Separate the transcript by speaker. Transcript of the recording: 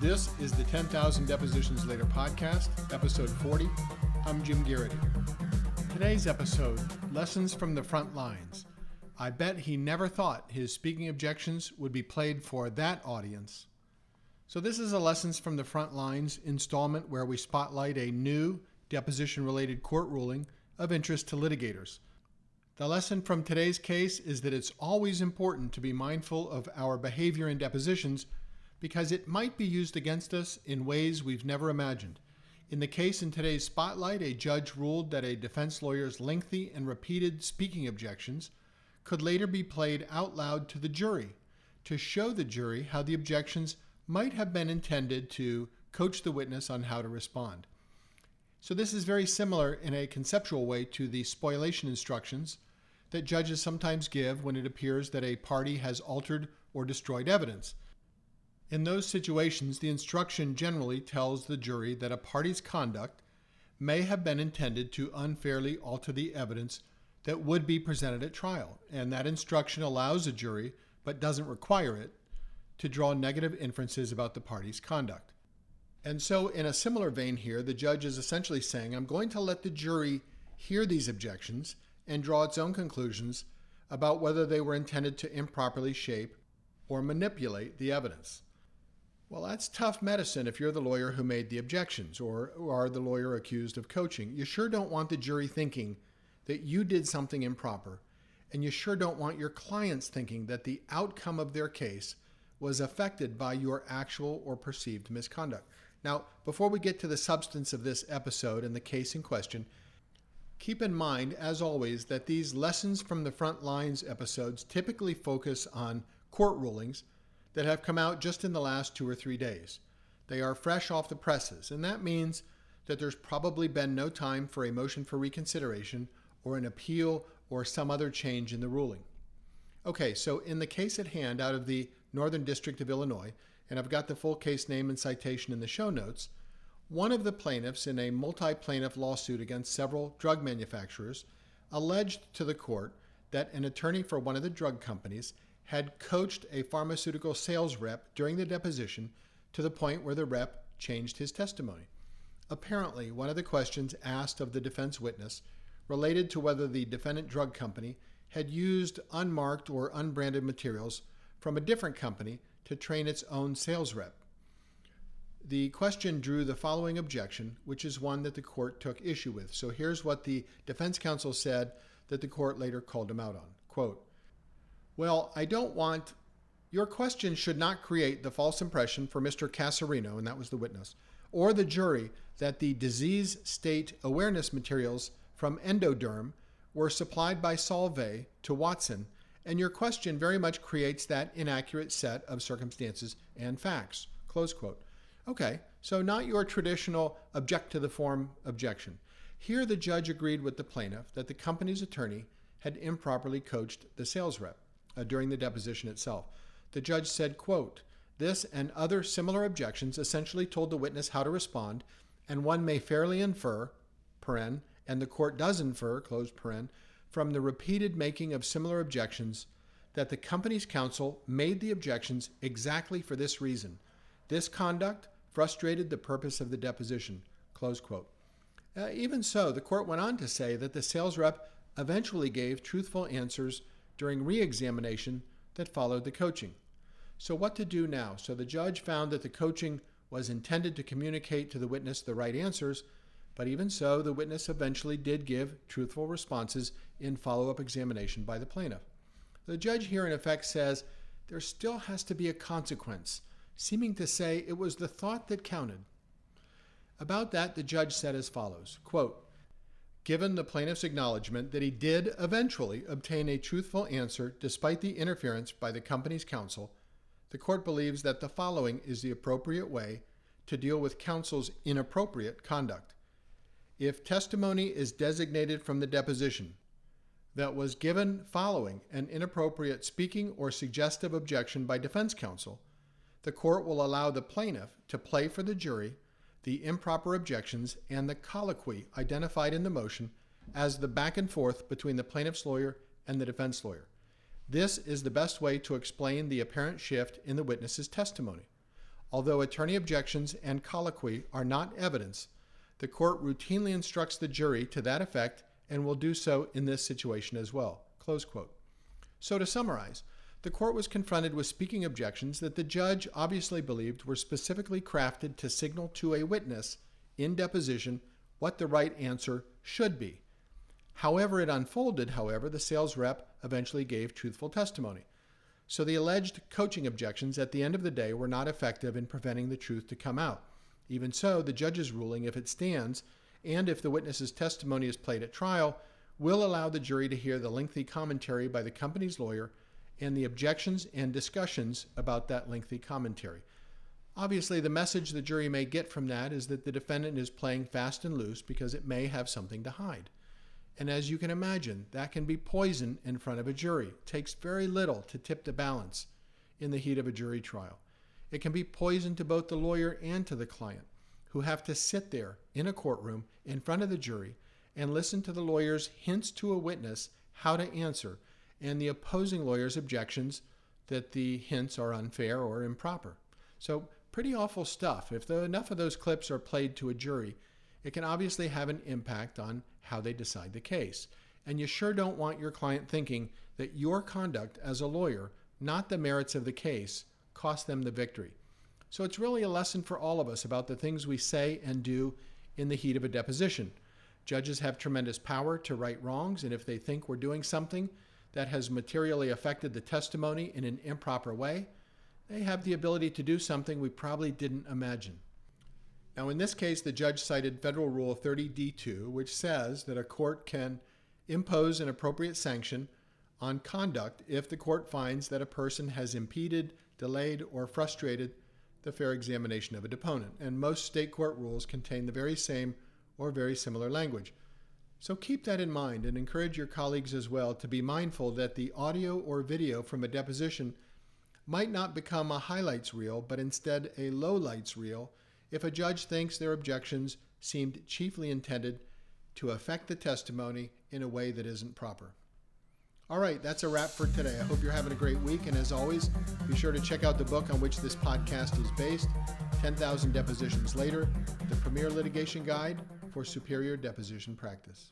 Speaker 1: This is the 10,000 Depositions Later podcast, episode 40. I'm Jim Garrity. Today's episode Lessons from the Front Lines. I bet he never thought his speaking objections would be played for that audience. So, this is a Lessons from the Front Lines installment where we spotlight a new deposition related court ruling of interest to litigators. The lesson from today's case is that it's always important to be mindful of our behavior in depositions because it might be used against us in ways we've never imagined. In the case in today's spotlight, a judge ruled that a defense lawyer's lengthy and repeated speaking objections could later be played out loud to the jury to show the jury how the objections might have been intended to coach the witness on how to respond. So, this is very similar in a conceptual way to the spoliation instructions that judges sometimes give when it appears that a party has altered or destroyed evidence. In those situations, the instruction generally tells the jury that a party's conduct may have been intended to unfairly alter the evidence that would be presented at trial, and that instruction allows a jury, but doesn't require it, to draw negative inferences about the party's conduct. And so, in a similar vein here, the judge is essentially saying, I'm going to let the jury hear these objections and draw its own conclusions about whether they were intended to improperly shape or manipulate the evidence. Well, that's tough medicine if you're the lawyer who made the objections or are the lawyer accused of coaching. You sure don't want the jury thinking that you did something improper, and you sure don't want your clients thinking that the outcome of their case was affected by your actual or perceived misconduct. Now, before we get to the substance of this episode and the case in question, keep in mind, as always, that these Lessons from the Front Lines episodes typically focus on court rulings that have come out just in the last two or three days. They are fresh off the presses, and that means that there's probably been no time for a motion for reconsideration or an appeal or some other change in the ruling. Okay, so in the case at hand out of the Northern District of Illinois, and I've got the full case name and citation in the show notes, one of the plaintiffs in a multi plaintiff lawsuit against several drug manufacturers alleged to the court that an attorney for one of the drug companies had coached a pharmaceutical sales rep during the deposition to the point where the rep changed his testimony. Apparently, one of the questions asked of the defense witness related to whether the defendant drug company had used unmarked or unbranded materials from a different company to train its own sales rep. The question drew the following objection, which is one that the court took issue with. So here's what the defense counsel said that the court later called him out on. Quote, well, I don't want. Your question should not create the false impression for Mr. Casarino, and that was the witness, or the jury that the disease state awareness materials from Androderm were supplied by Solvay to Watson, and your question very much creates that inaccurate set of circumstances and facts. Close quote. Okay, so not your traditional object to the form objection. Here, the judge agreed with the plaintiff that the company's attorney had improperly coached the sales rep uh, during the deposition itself. The judge said, quote, this and other similar objections essentially told the witness how to respond, and one may fairly infer, paren, and the court does infer, close paren, from the repeated making of similar objections that the company's counsel made the objections exactly for this reason. This conduct frustrated the purpose of the deposition. Close quote. Uh, even so, the court went on to say that the sales rep eventually gave truthful answers during re examination that followed the coaching. So, what to do now? So, the judge found that the coaching was intended to communicate to the witness the right answers, but even so, the witness eventually did give truthful responses in follow up examination by the plaintiff. The judge here, in effect, says there still has to be a consequence, seeming to say it was the thought that counted. About that, the judge said as follows quote, given the plaintiff's acknowledgement that he did eventually obtain a truthful answer despite the interference by the company's counsel, the court believes that the following is the appropriate way to deal with counsel's inappropriate conduct. If testimony is designated from the deposition that was given following an inappropriate speaking or suggestive objection by defense counsel, the court will allow the plaintiff to play for the jury the improper objections, and the colloquy identified in the motion as the back and forth between the plaintiff's lawyer and the defense lawyer. This is the best way to explain the apparent shift in the witness's testimony. Although attorney objections and colloquy are not evidence, the court routinely instructs the jury to that effect and will do so in this situation as well. So to summarize, the court was confronted with speaking objections that the judge obviously believed were specifically crafted to signal to a witness in deposition what the right answer should be. However, it unfolded, however, the sales rep eventually gave truthful testimony. So the alleged coaching objections at the end of the day were not effective in preventing the truth to come out. Even so, the judge's ruling, if it stands, and if the witness's testimony is played at trial, will allow the jury to hear the lengthy commentary by the company's lawyer and the objections and discussions about that lengthy commentary. Obviously, the message the jury may get from that is that the defendant is playing fast and loose because it may have something to hide. And as you can imagine, that can be poison in front of a jury. It takes very little to tip the balance in the heat of a jury trial. It can be poison to both the lawyer and to the client, who have to sit there in a courtroom in front of the jury and listen to the lawyer's hints to a witness how to answer and the opposing lawyer's objections that the hints are unfair or improper. So, pretty awful stuff. If the, enough of those clips are played to a jury, it can obviously have an impact on how they decide the case. And you sure don't want your client thinking that your conduct as a lawyer, not the merits of the case, cost them the victory. So it's really a lesson for all of us about the things we say and do in the heat of a deposition. Judges have tremendous power to right wrongs, and if they think we're doing something that has materially affected the testimony in an improper way, they have the ability to do something we probably didn't imagine. Now, in this case, the judge cited Federal Rule 30D2, which says that a court can impose an appropriate sanction on conduct if the court finds that a person has impeded, delayed, or frustrated the fair examination of a deponent. And most state court rules contain the very same or very similar language. So keep that in mind and encourage your colleagues as well to be mindful that the audio or video from a deposition might not become a highlights reel, but instead a lowlights reel if a judge thinks their objections seemed chiefly intended to affect the testimony in a way that isn't proper. All right, that's a wrap for today. I hope you're having a great week. And as always, be sure to check out the book on which this podcast is based 10,000 Depositions Later, the premier litigation guide for superior deposition practice.